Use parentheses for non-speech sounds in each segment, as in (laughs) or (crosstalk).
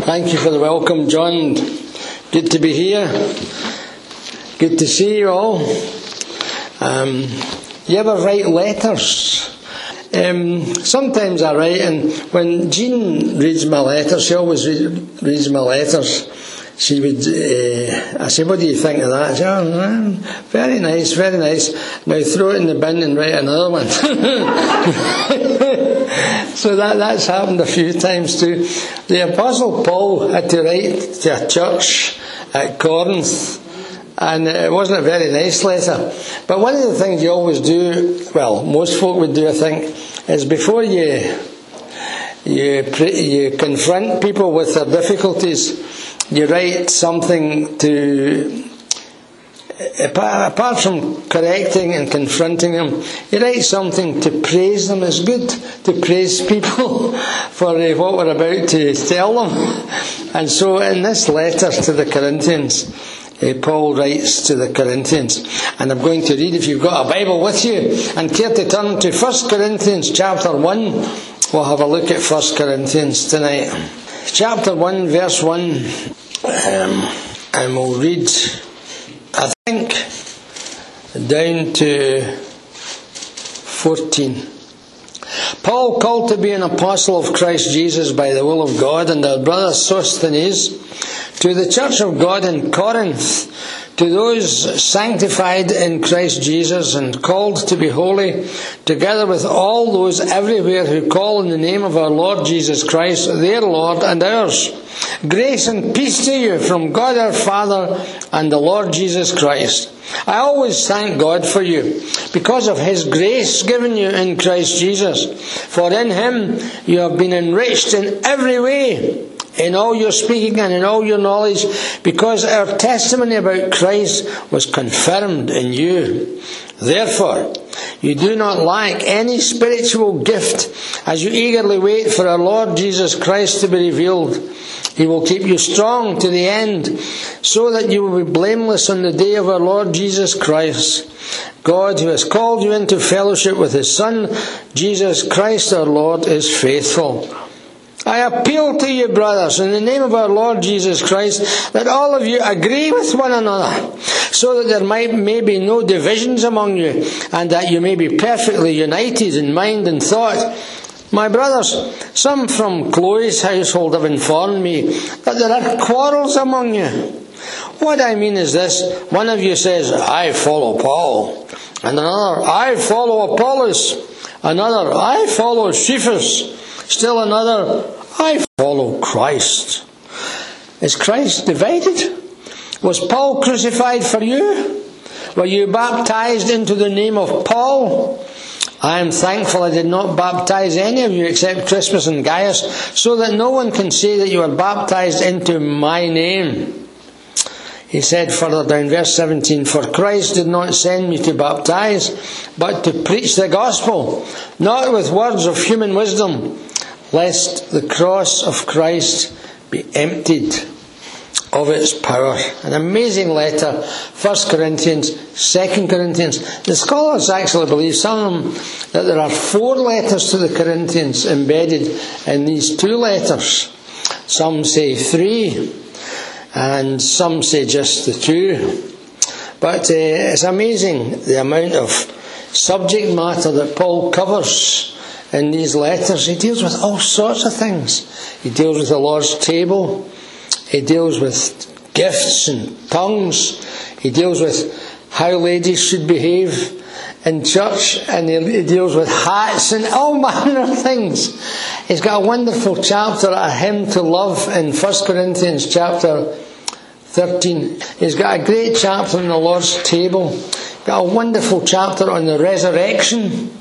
Thank you for the welcome, John. Good to be here. Good to see you all. Um, you ever write letters? Um, sometimes I write, and when Jean reads my letters, she always read, reads my letters. She would, uh, I said, What do you think of that? She said, oh, very nice, very nice. Now throw it in the bin and write another one. (laughs) so that, that's happened a few times too. The Apostle Paul had to write to a church at Corinth and it wasn't a very nice letter. But one of the things you always do, well, most folk would do, I think, is before you you you confront people with their difficulties, you write something to apart from correcting and confronting them, he write something to praise them. It's good to praise people (laughs) for uh, what we're about to tell them. And so, in this letter to the Corinthians, uh, Paul writes to the Corinthians, and I'm going to read if you've got a Bible with you, and care to turn to 1 Corinthians chapter 1. We'll have a look at 1 Corinthians tonight. Chapter 1, verse 1, um, and we'll read, I think, down to 14. Paul, called to be an apostle of Christ Jesus by the will of God, and our brother Sosthenes, to the church of God in Corinth, to those sanctified in Christ Jesus and called to be holy, together with all those everywhere who call in the name of our Lord Jesus Christ, their Lord and ours. Grace and peace to you from God our Father and the Lord Jesus Christ. I always thank God for you because of His grace given you in Christ Jesus. For in Him you have been enriched in every way in all your speaking and in all your knowledge, because our testimony about Christ was confirmed in you. Therefore, you do not lack any spiritual gift as you eagerly wait for our Lord Jesus Christ to be revealed. He will keep you strong to the end, so that you will be blameless on the day of our Lord Jesus Christ. God, who has called you into fellowship with His Son, Jesus Christ our Lord, is faithful. I appeal to you, brothers, in the name of our Lord Jesus Christ, that all of you agree with one another, so that there might, may be no divisions among you, and that you may be perfectly united in mind and thought. My brothers, some from Chloe's household have informed me that there are quarrels among you. What I mean is this one of you says, I follow Paul, and another, I follow Apollos, another, I follow Cephas. Still another, I follow Christ. Is Christ divided? Was Paul crucified for you? Were you baptized into the name of Paul? I am thankful I did not baptize any of you except Crispus and Gaius, so that no one can say that you are baptized into my name. He said further down, verse 17, For Christ did not send me to baptize, but to preach the gospel, not with words of human wisdom lest the cross of Christ be emptied of its power. An amazing letter, 1 Corinthians, 2 Corinthians. The scholars actually believe, some that there are four letters to the Corinthians embedded in these two letters. Some say three, and some say just the two. But uh, it's amazing the amount of subject matter that Paul covers in these letters. He deals with all sorts of things. He deals with the Lord's table. He deals with gifts and tongues. He deals with how ladies should behave in church, and he deals with hats and all (laughs) manner of things. He's got a wonderful chapter, a hymn to love in 1 Corinthians chapter 13. He's got a great chapter on the Lord's table. Got a wonderful chapter on the resurrection.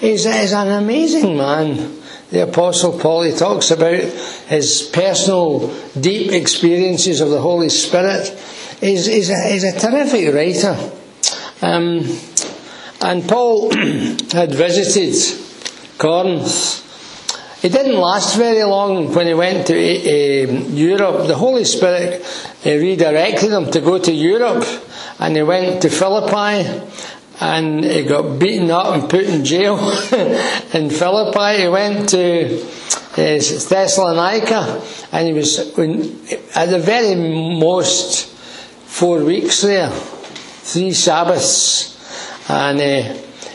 He's, he's an amazing man. The Apostle Paul, he talks about his personal, deep experiences of the Holy Spirit. He's, he's, a, he's a terrific writer. Um, and Paul (clears throat) had visited Corinth. It didn't last very long when he went to uh, Europe. The Holy Spirit uh, redirected him to go to Europe, and he went to Philippi and he got beaten up and put in jail (laughs) in Philippi. He went to Thessalonica, and he was at the very most four weeks there, three Sabbaths, and uh,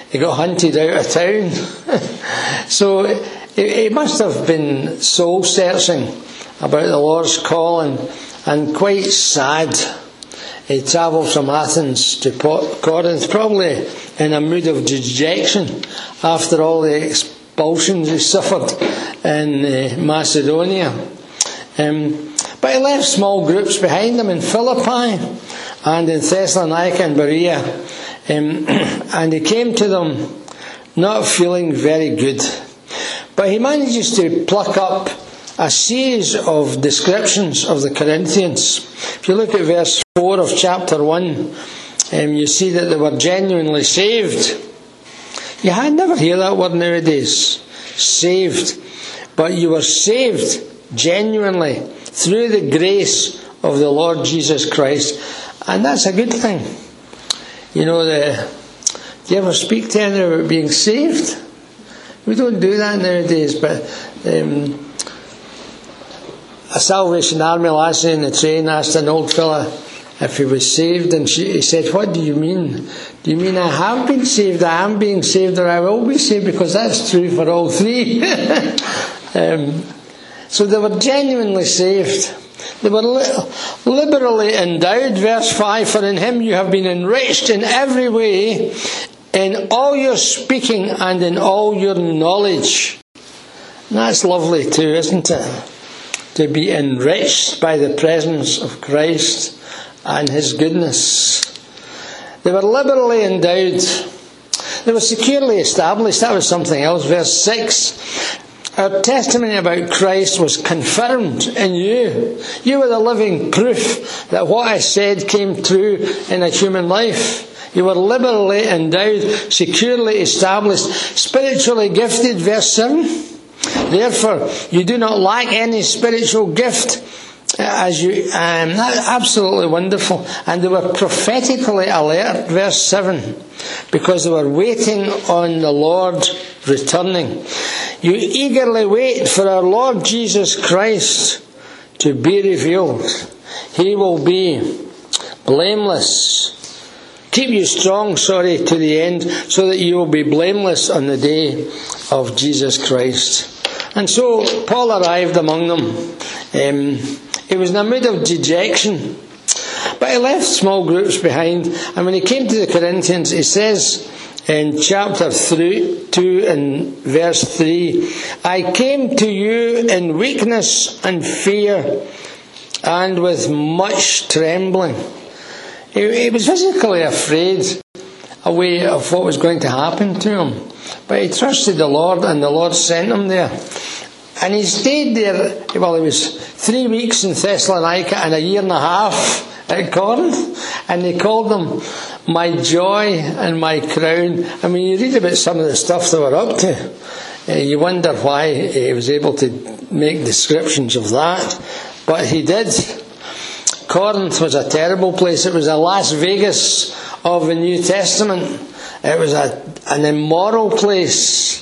he got hunted out of town. (laughs) so it, must have been soul searching about the Lord's calling and quite sad. He travelled from Athens to Corinth, probably in a mood of dejection after all the expulsions he suffered in uh, Macedonia. Um, but he left small groups behind him in Philippi and in Thessalonica and Berea. Um, (clears throat) and he came to them not feeling very good. But he manages to pluck up a series of descriptions of the Corinthians. If you look at verse 4 of chapter 1, um, you see that they were genuinely saved. You never hear that word nowadays. Saved. But you were saved genuinely through the grace of the Lord Jesus Christ. And that's a good thing. You know, the, do you ever speak to anyone about being saved? We don't do that nowadays, but um, a Salvation Army lassie in the train asked an old fella if he was saved, and she, he said, What do you mean? Do you mean I have been saved, I am being saved, or I will be saved? Because that's true for all three. (laughs) um, so they were genuinely saved. They were li- liberally endowed, verse 5 For in him you have been enriched in every way, in all your speaking and in all your knowledge. That's lovely too, isn't it? to be enriched by the presence of Christ and His goodness. They were liberally endowed. They were securely established. That was something else. Verse 6. Our testimony about Christ was confirmed in you. You were the living proof that what I said came true in a human life. You were liberally endowed, securely established, spiritually gifted. Verse 7. Therefore, you do not lack any spiritual gift as you um, absolutely wonderful. And they were prophetically alert verse 7 because they were waiting on the lord returning. You eagerly wait for our lord jesus christ to be revealed. He will be blameless. Keep you strong sorry to the end so that you will be blameless on the day of jesus christ. And so Paul arrived among them. Um, he was in a mood of dejection, but he left small groups behind. And when he came to the Corinthians, he says in chapter 3, 2 and verse 3 I came to you in weakness and fear and with much trembling. He, he was physically afraid away of what was going to happen to him. But he trusted the Lord, and the Lord sent him there. And he stayed there, well, he was three weeks in Thessalonica and a year and a half at Corinth. And they called him my joy and my crown. I mean, you read about some of the stuff they were up to. Uh, you wonder why he was able to make descriptions of that. But he did. Corinth was a terrible place. It was a Las Vegas of the New Testament. It was a, an immoral place.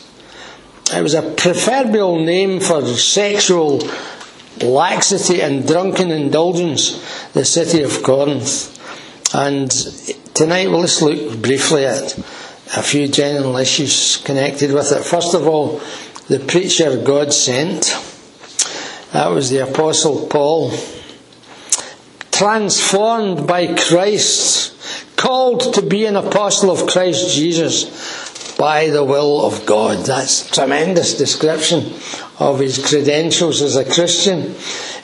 It was a proverbial name for sexual laxity and drunken indulgence, the city of Corinth. And tonight we'll just look briefly at a few general issues connected with it. First of all, the preacher God sent. That was the Apostle Paul. Transformed by Christ, called to be an apostle of Christ Jesus by the will of God. That's a tremendous description of his credentials as a Christian.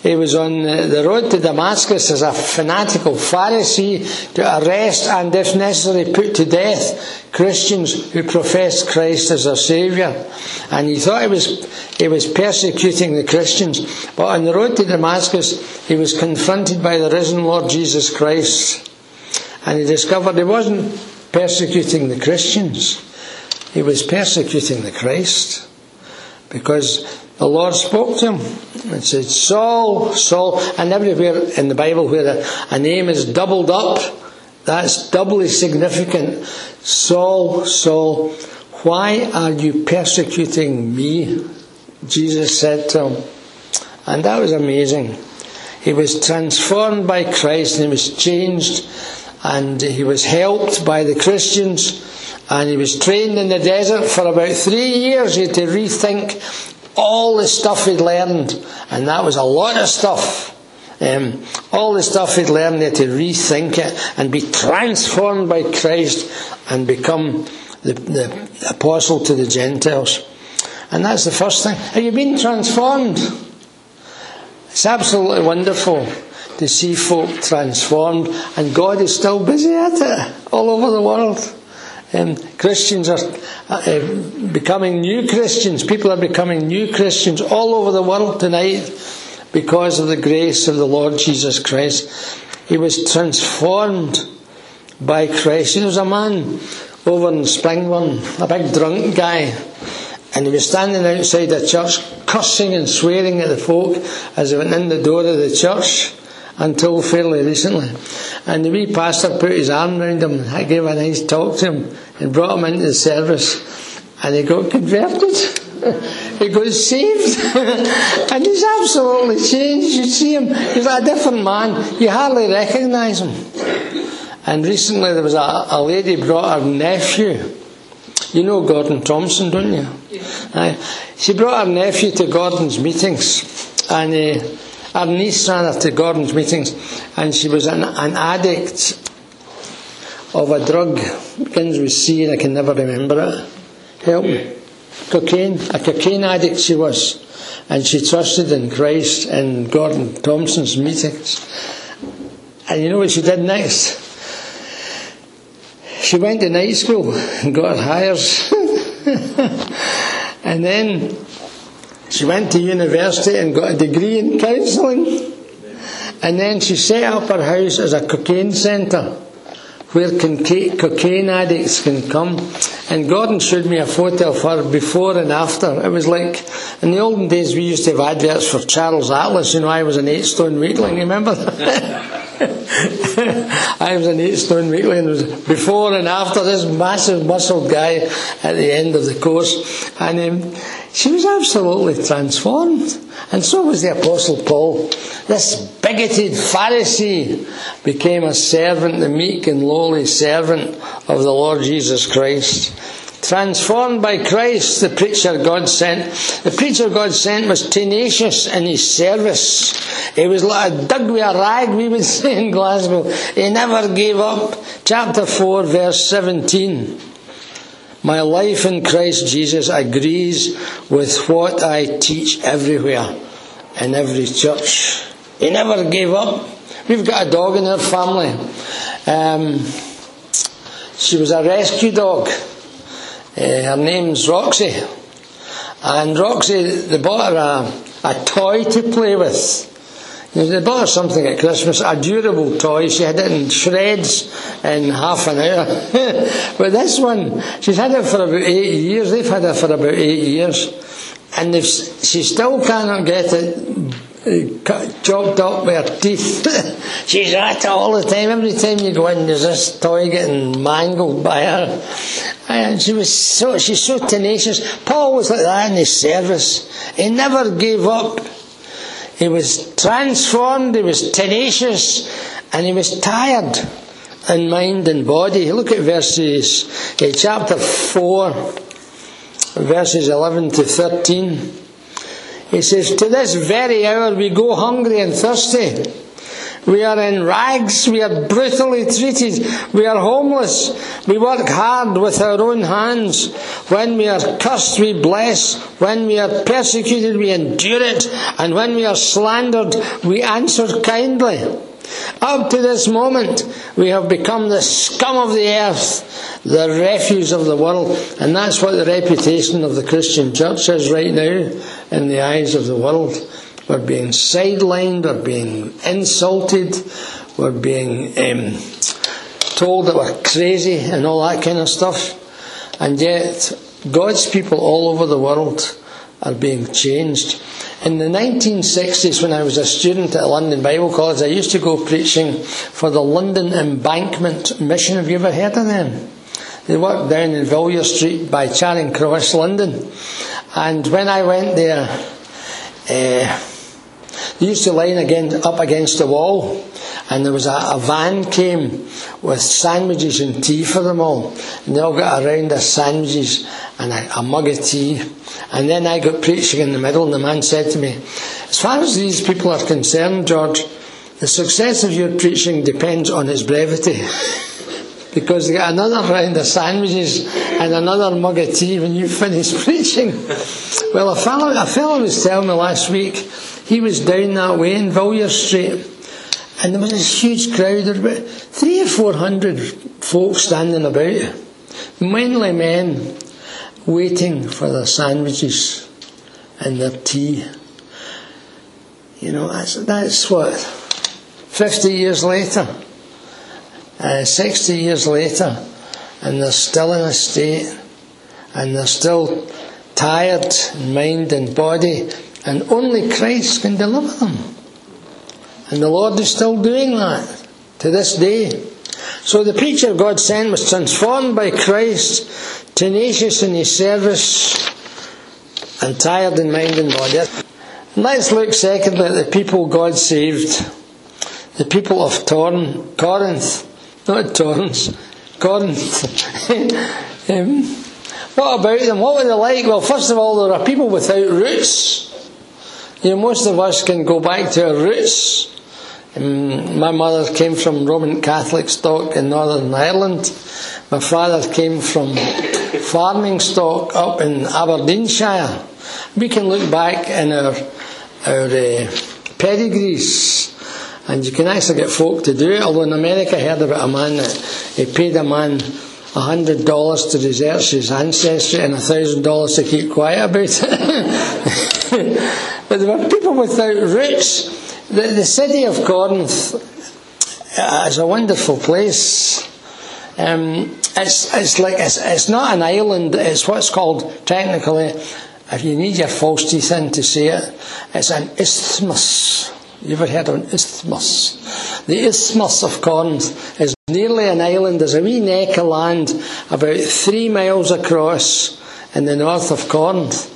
He was on the road to Damascus as a fanatical Pharisee to arrest and, if necessary, put to death Christians who professed Christ as their Saviour. And he thought he was, he was persecuting the Christians. But on the road to Damascus, he was confronted by the risen Lord Jesus Christ. And he discovered he wasn't persecuting the Christians. He was persecuting the Christ because the Lord spoke to him and said, Saul, Saul, and everywhere in the Bible where a, name is doubled up, that's doubly significant. Saul, Saul, why are you persecuting me? Jesus said to him. And that was amazing. He was transformed by Christ and he was changed and he was helped by the Christians and he was trained in the desert for about three years. He had to rethink all the stuff he'd learned, and that was a lot of stuff. Um, all the stuff he'd learned, he had to rethink it and be transformed by Christ and become the, the apostle to the Gentiles. And that's the first thing. Have you been transformed? It's absolutely wonderful to see folk transformed, and God is still busy at it all over the world. Um, Christians are uh, becoming new Christians. People are becoming new Christians all over the world tonight because of the grace of the Lord Jesus Christ. He was transformed by Christ. There was a man over in Springburn, a big drunk guy, and he was standing outside the church cursing and swearing at the folk as they went in the door of the church until fairly recently. And the wee pastor put his arm round him and gave a nice talk to him and brought him into the service. And he got converted. (laughs) he got saved. (laughs) and he's absolutely changed. You see him, he's like a different man. You hardly recognise him. And recently there was a, a lady brought her nephew. You know Gordon Thompson, don't you? Yeah. she brought her nephew to Gordon's meetings. And uh, our niece ran her to Gordon's meetings, and she was an, an addict of a drug, begins with C, and I can never remember it. Help me. Cocaine, a cocaine addict she was, and she trusted in Christ in Gordon Thompson's meetings. And you know what she did next? She went to night school and got her Highers. (laughs) and then she went to university and got a degree in counselling. And then she set up her house as a cocaine centre where cocaine addicts can come. And Gordon showed me a photo of her before and after. It was like, in the olden days we used to have adverts for Charles Atlas. You know, I was an eight stone weakling, remember (laughs) I was an eight stone weakling. It was before and after this massive muscled guy at the end of the course. And um, she was absolutely transformed. And so was the Apostle Paul. This bigoted Pharisee became a servant, the meek and lowly servant of the Lord Jesus Christ. Transformed by Christ, the preacher God sent. The preacher God sent was tenacious in his service. He was like a dug with a rag, we would (laughs) say in Glasgow. He never gave up. Chapter 4, verse 17. My life in Christ Jesus agrees with what I teach everywhere in every church. He never gave up. We've got a dog in our family. Um, she was a rescue dog. Uh, her name's Roxy. And Roxy, they bought her a, a toy to play with. They bought her something at Christmas, a durable toy. She had it in shreds in half an hour. (laughs) but this one, she's had it for about eight years. They've had it for about eight years. And she still cannot get it uh, chopped up with her teeth. (laughs) she's at it all the time. Every time you go in, there's this toy getting mangled by her. And she was so, she's so tenacious. Paul was like that in his service. He never gave up. He was transformed, he was tenacious, and he was tired in mind and body. Look at verses, uh, chapter 4, verses 11 to 13. He says, To this very hour we go hungry and thirsty. We are in rags. We are brutally treated. We are homeless. We work hard with our own hands. When we are cursed, we bless. When we are persecuted, we endure it. And when we are slandered, we answer kindly. Up to this moment, we have become the scum of the earth, the refuse of the world, and that's what the reputation of the Christian church is right now in the eyes of the world. We're being sidelined, we're being insulted, we're being um, told that we're crazy and all that kind of stuff. And yet, God's people all over the world are being changed. In the 1960s, when I was a student at London Bible College, I used to go preaching for the London Embankment Mission. Have you ever heard of them? They worked down in Villiers Street by Charing Cross, London. And when I went there, uh, they used to line again, up against the wall, and there was a, a, van came with sandwiches and tea for them all. And they all got around their sandwiches and a, a mug of tea. And then I got preaching in the middle, and the man said to me, As far as these people are concerned, George, the success of your preaching depends on its brevity. (laughs) because they get another round of sandwiches and another mug of tea when you finish (laughs) preaching. Well, a fellow, a fellow was telling me last week, he was down that way in Villiers Street, and there was this huge crowd, there were about three or four hundred folks standing about, mainly men, waiting for their sandwiches and their tea. You know, that's, that's what, 50 years later uh, 60 years later, and they're still in a state, and they're still tired in mind and body, and only Christ can deliver them. And the Lord is still doing that to this day. So the preacher God sent was transformed by Christ, tenacious in his service, and tired in mind and body. And let's look secondly at the people God saved. The people of Torn, Corinth not Torrance, Corinth. (laughs) um, what about them? What were they like? Well, first of all, there are people without roots. You know, most of us can go back to our roots. Um, my mother came from Roman Catholic stock in Northern Ireland. My father came from farming stock up in Aberdeenshire. We can look back in our our uh, pedigrees and you can actually get folk to do it. Although in America, I heard about a man that he paid a man hundred dollars to research his ancestry and thousand dollars to keep quiet about it. (laughs) but there were people without roots. The, the city of Corinth uh, is a wonderful place. Um, it's, it's like it's, it's not an island. It's what's called technically, if you need your false teeth in to say it, it's an isthmus. You ever heard of an isthmus? The isthmus of Corinth is nearly an island. There's a wee neck of land about three miles across in the north of Corinth.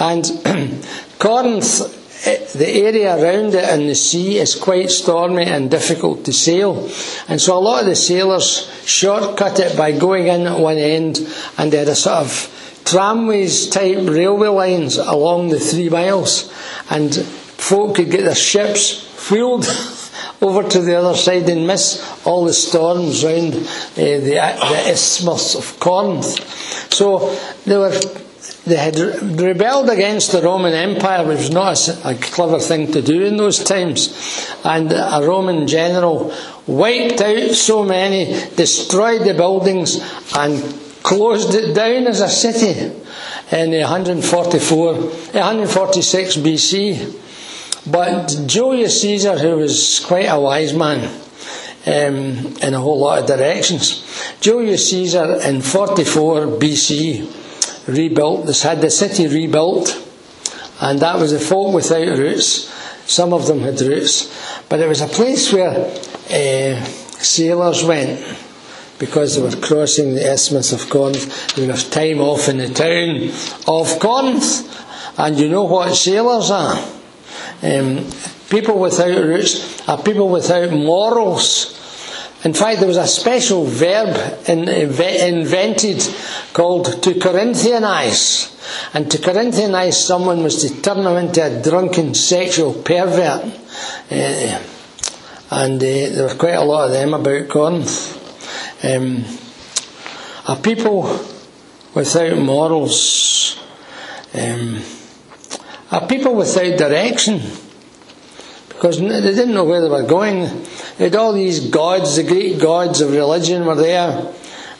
And (clears throat) Corinth, eh, the area around it and the sea is quite stormy and difficult to sail. And so a lot of the sailors shortcut it by going in at one end and they had a sort of tramways type railway lines along the three miles. And folk could get their ships fueled (laughs) over to the other side and miss all the storms round uh, the, the isthmus of Corinth. So there were they had rebelled against the Roman Empire, which was not a, a, clever thing to do in those times. And a Roman general wiped out so many, destroyed the buildings, and closed it down as a city in 144, 146 BC. But Julius Caesar, who was quite a wise man um, in a whole lot of directions, Julius Caesar in 44 BC rebuilt this, had the city rebuilt, and that was a folk without roots. Some of them had roots, but it was a place where uh, sailors went because they were crossing the Isthmus of Corinth. They would have time off in the town of Corinth, and you know what sailors are. Um, people without roots are people without morals. In fact, there was a special verb in, invented called to Corinthianize. And to Corinthianize someone was to turn them into a drunken sexual pervert. Uh, and uh, there were quite a lot of them about Corinth. Um, a people without morals. Um, are people without direction because they didn't know where they were going. They had all these gods, the great gods of religion were there,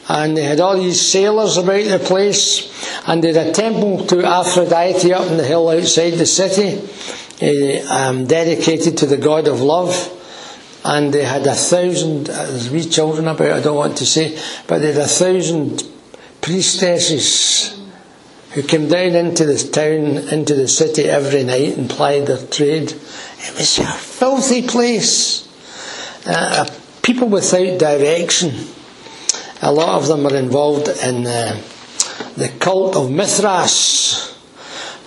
and they had all these sailors about the place, and they had a temple to Aphrodite up in the hill outside the city, uh, um, dedicated to the god of love. And they had a thousand, there's wee children about, I don't want to say, but they had a thousand priestesses who came down into the town, into the city every night and plied their trade. It was a filthy place. Uh, people without direction. a lot of them were involved in uh, the cult of Mithras,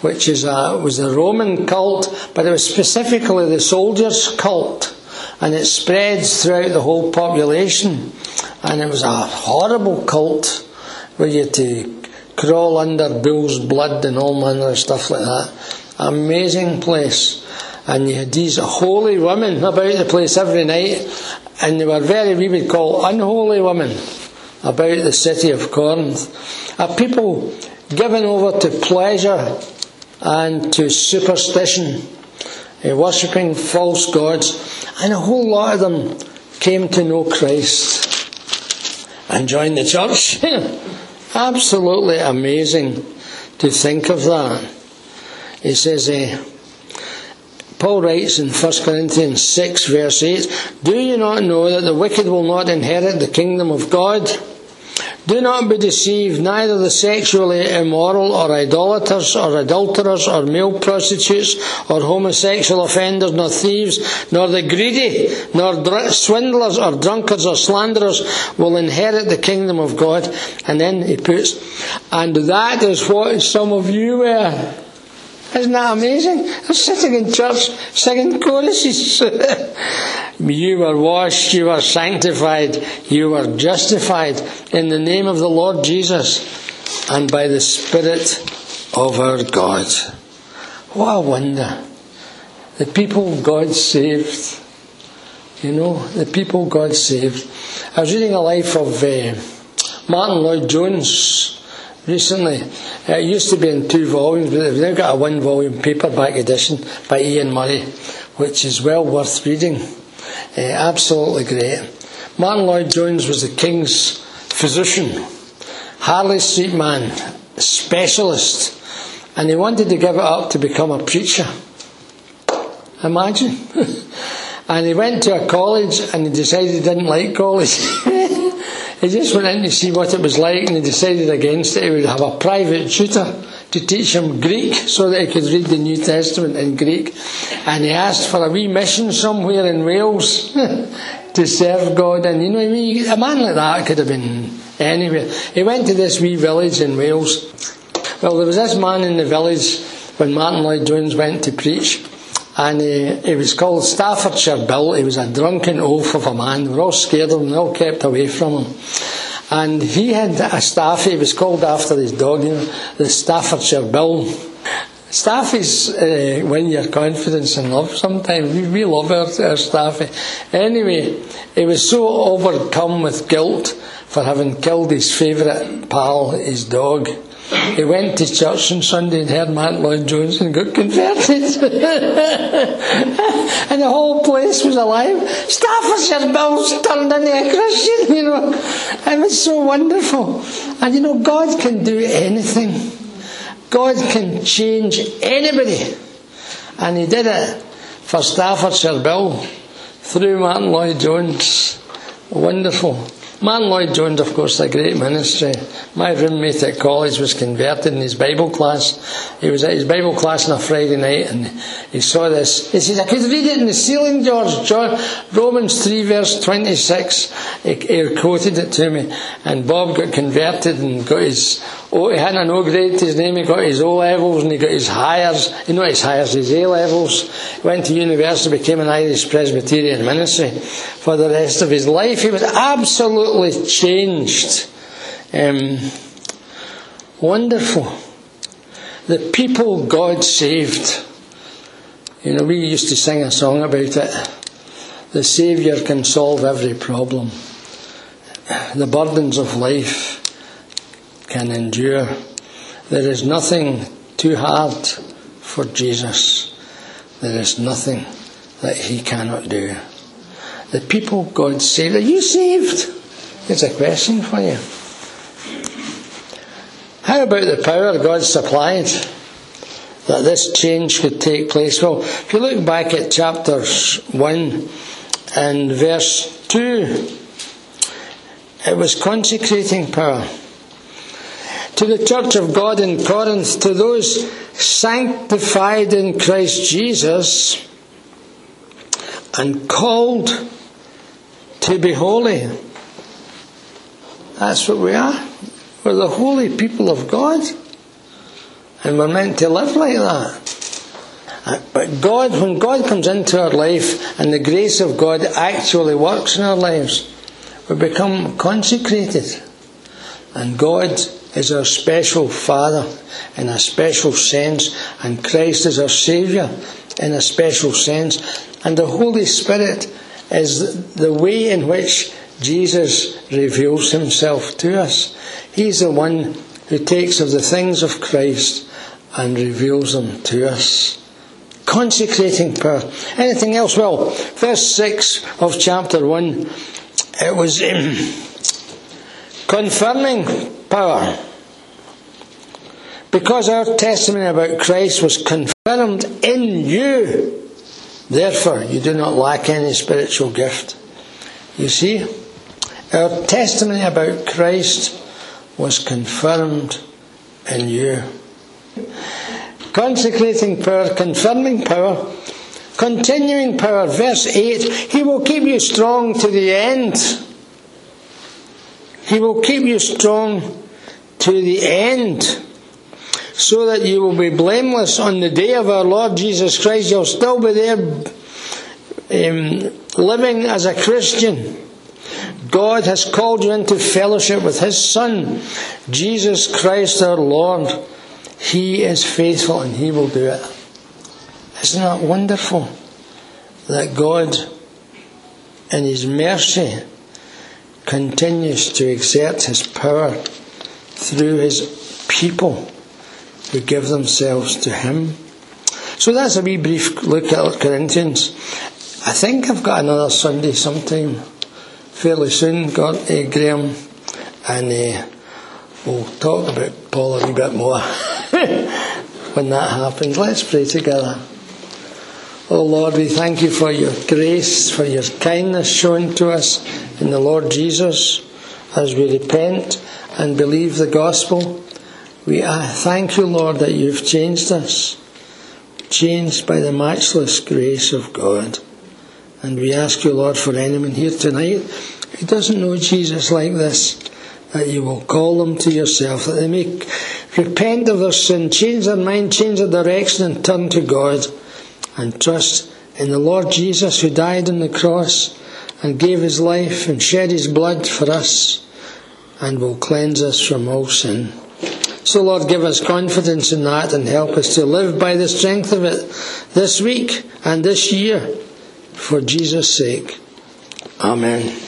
which is a, was a Roman cult, but it was specifically the soldiers' cult, and it spreads throughout the whole population. And it was a horrible cult where you had to crawl under bull's blood and all manner of stuff like that. Amazing place. And you had these holy women about the place every night, and they were very, we would call unholy women about the city of Corinth. A people given over to pleasure and to superstition, uh, worshipping false gods, and a whole lot of them came to know Christ and joined the church. (laughs) Absolutely amazing to think of that. He says, uh, Paul writes in 1 Corinthians 6, verse 8, Do you not know that the wicked will not inherit the kingdom of God? Do not be deceived, neither the sexually immoral or idolaters or adulterers or male prostitutes or homosexual offenders nor thieves nor the greedy nor dr- swindlers or drunkards or slanderers will inherit the kingdom of God. And then he puts, and that is what some of you were. Isn't that amazing? They're sitting in church singing choruses. (laughs) you were washed, you were sanctified, you were justified in the name of the Lord Jesus and by the Spirit of our God. What a wonder. The people God saved. You know, the people God saved. I was reading a life of uh, Martyn Lloyd-Jones recently. It used to be in two volumes, but they've now got a one volume paperback edition by Ian Murray, which is well worth reading. Uh, absolutely great. Martyn Lloyd-Jones was the King's physician, Harley Street man, specialist, and he wanted to give it up to become a preacher. Imagine. (laughs) and he went to a college and he decided he didn't like college. (laughs) He just went in to see what it was like and he decided against it. He would have a private tutor to teach him Greek so that he could read the New Testament in Greek. And he asked for a wee mission somewhere in Wales (laughs) to serve God. And you know, a man like that could have been anywhere. He went to this wee village in Wales. Well, there was this man in the village when Martyn Lloyd-Jones went to preach and he, he, was called Staffordshire Bill. He was a drunken oaf of a man. We were all scared of him, we all kept away from him. And he had a staffy, he was called after his dog, you know, the Staffordshire Bill. Staffies uh, win your confidence and love sometimes. We, we love our, our staffy. Anyway, he was so overcome with guilt for having killed his favourite pal, his dog he went to church on Sunday and heard Martyn Lloyd-Jones and got converted. (laughs) and the whole place was alive. Staffordshire Bills turned into a Christian, you know. It was so wonderful. And you know, God can do anything. God can change anybody. And He did it for Staffordshire Bill through Martyn Lloyd-Jones. Wonderful. Martyn Lloyd-Jones, of course, a great ministry. My roommate at college was converted in his Bible class. He was at his Bible class on a Friday night and he saw this. He says, I could read it in the ceiling, George. John, Romans 3 verse 26. He, he quoted it to me. And Bob got converted and got his, oh, he hadn't an O grade to his name. He got his O levels and he got his Highers. You know his Highers, his A levels. Went to university, became an Irish Presbyterian ministry for the rest of his life. He was absolutely changed. Um, wonderful. The people God saved. You know, we used to sing a song about it. The Saviour can solve every problem. The burdens of life can endure. There is nothing too hard for Jesus. There is nothing that He cannot do. The people God saved. Are you saved? It's a question for you. How about the power God supplied that this change could take place? Well, if you look back at chapter 1 and verse 2, it was consecrating power. To the church of God in Corinth, to those sanctified in Christ Jesus and called to be holy. That's what we are. We're the holy people of God. And we're meant to live like that. Uh, but God, when God comes into our life and the grace of God actually works in our lives, we become consecrated. And God is our special Father in a special sense, and Christ is our Saviour in a special sense, and the Holy Spirit is the way in which Jesus reveals himself to us. He's the one who takes of the things of Christ and reveals them to us. Consecrating power. Anything else? Well, verse 6 of chapter 1, it was (clears throat) confirming power. Because our testimony about Christ was confirmed in you, therefore you do not lack any spiritual gift. You see, our testimony about Christ was confirmed in you. Consecrating power, confirming power, continuing power. Verse 8 He will keep you strong to the end. He will keep you strong to the end so that you will be blameless on the day of our Lord Jesus Christ. You'll still be there um, living as a Christian. God has called you into fellowship with His Son, Jesus Christ our Lord. He is faithful and He will do it. Isn't that wonderful? That God, in His mercy, continues to exert His power through His people who give themselves to Him. So that's a wee brief look at Corinthians. I think I've got another Sunday sometime fairly soon, God, uh, Graham, and uh, we'll talk about Paul a wee bit more (laughs) when that happens. Let's pray together. Oh Lord, we thank you for your grace, for your kindness shown to us in the Lord Jesus as we repent and believe the gospel. We uh, thank you, Lord, that you've changed us, changed by the matchless grace of God. And we ask you, Lord, for anyone here tonight who doesn't know Jesus like this, that you will call them to yourself, that they may repent of their sin, change their mind, change their direction, and turn to God and trust in the Lord Jesus who died on the cross and gave his life and shed his blood for us and will cleanse us from all sin. So, Lord, give us confidence in that and help us to live by the strength of it this week and this year for Jesus' sake. Amen.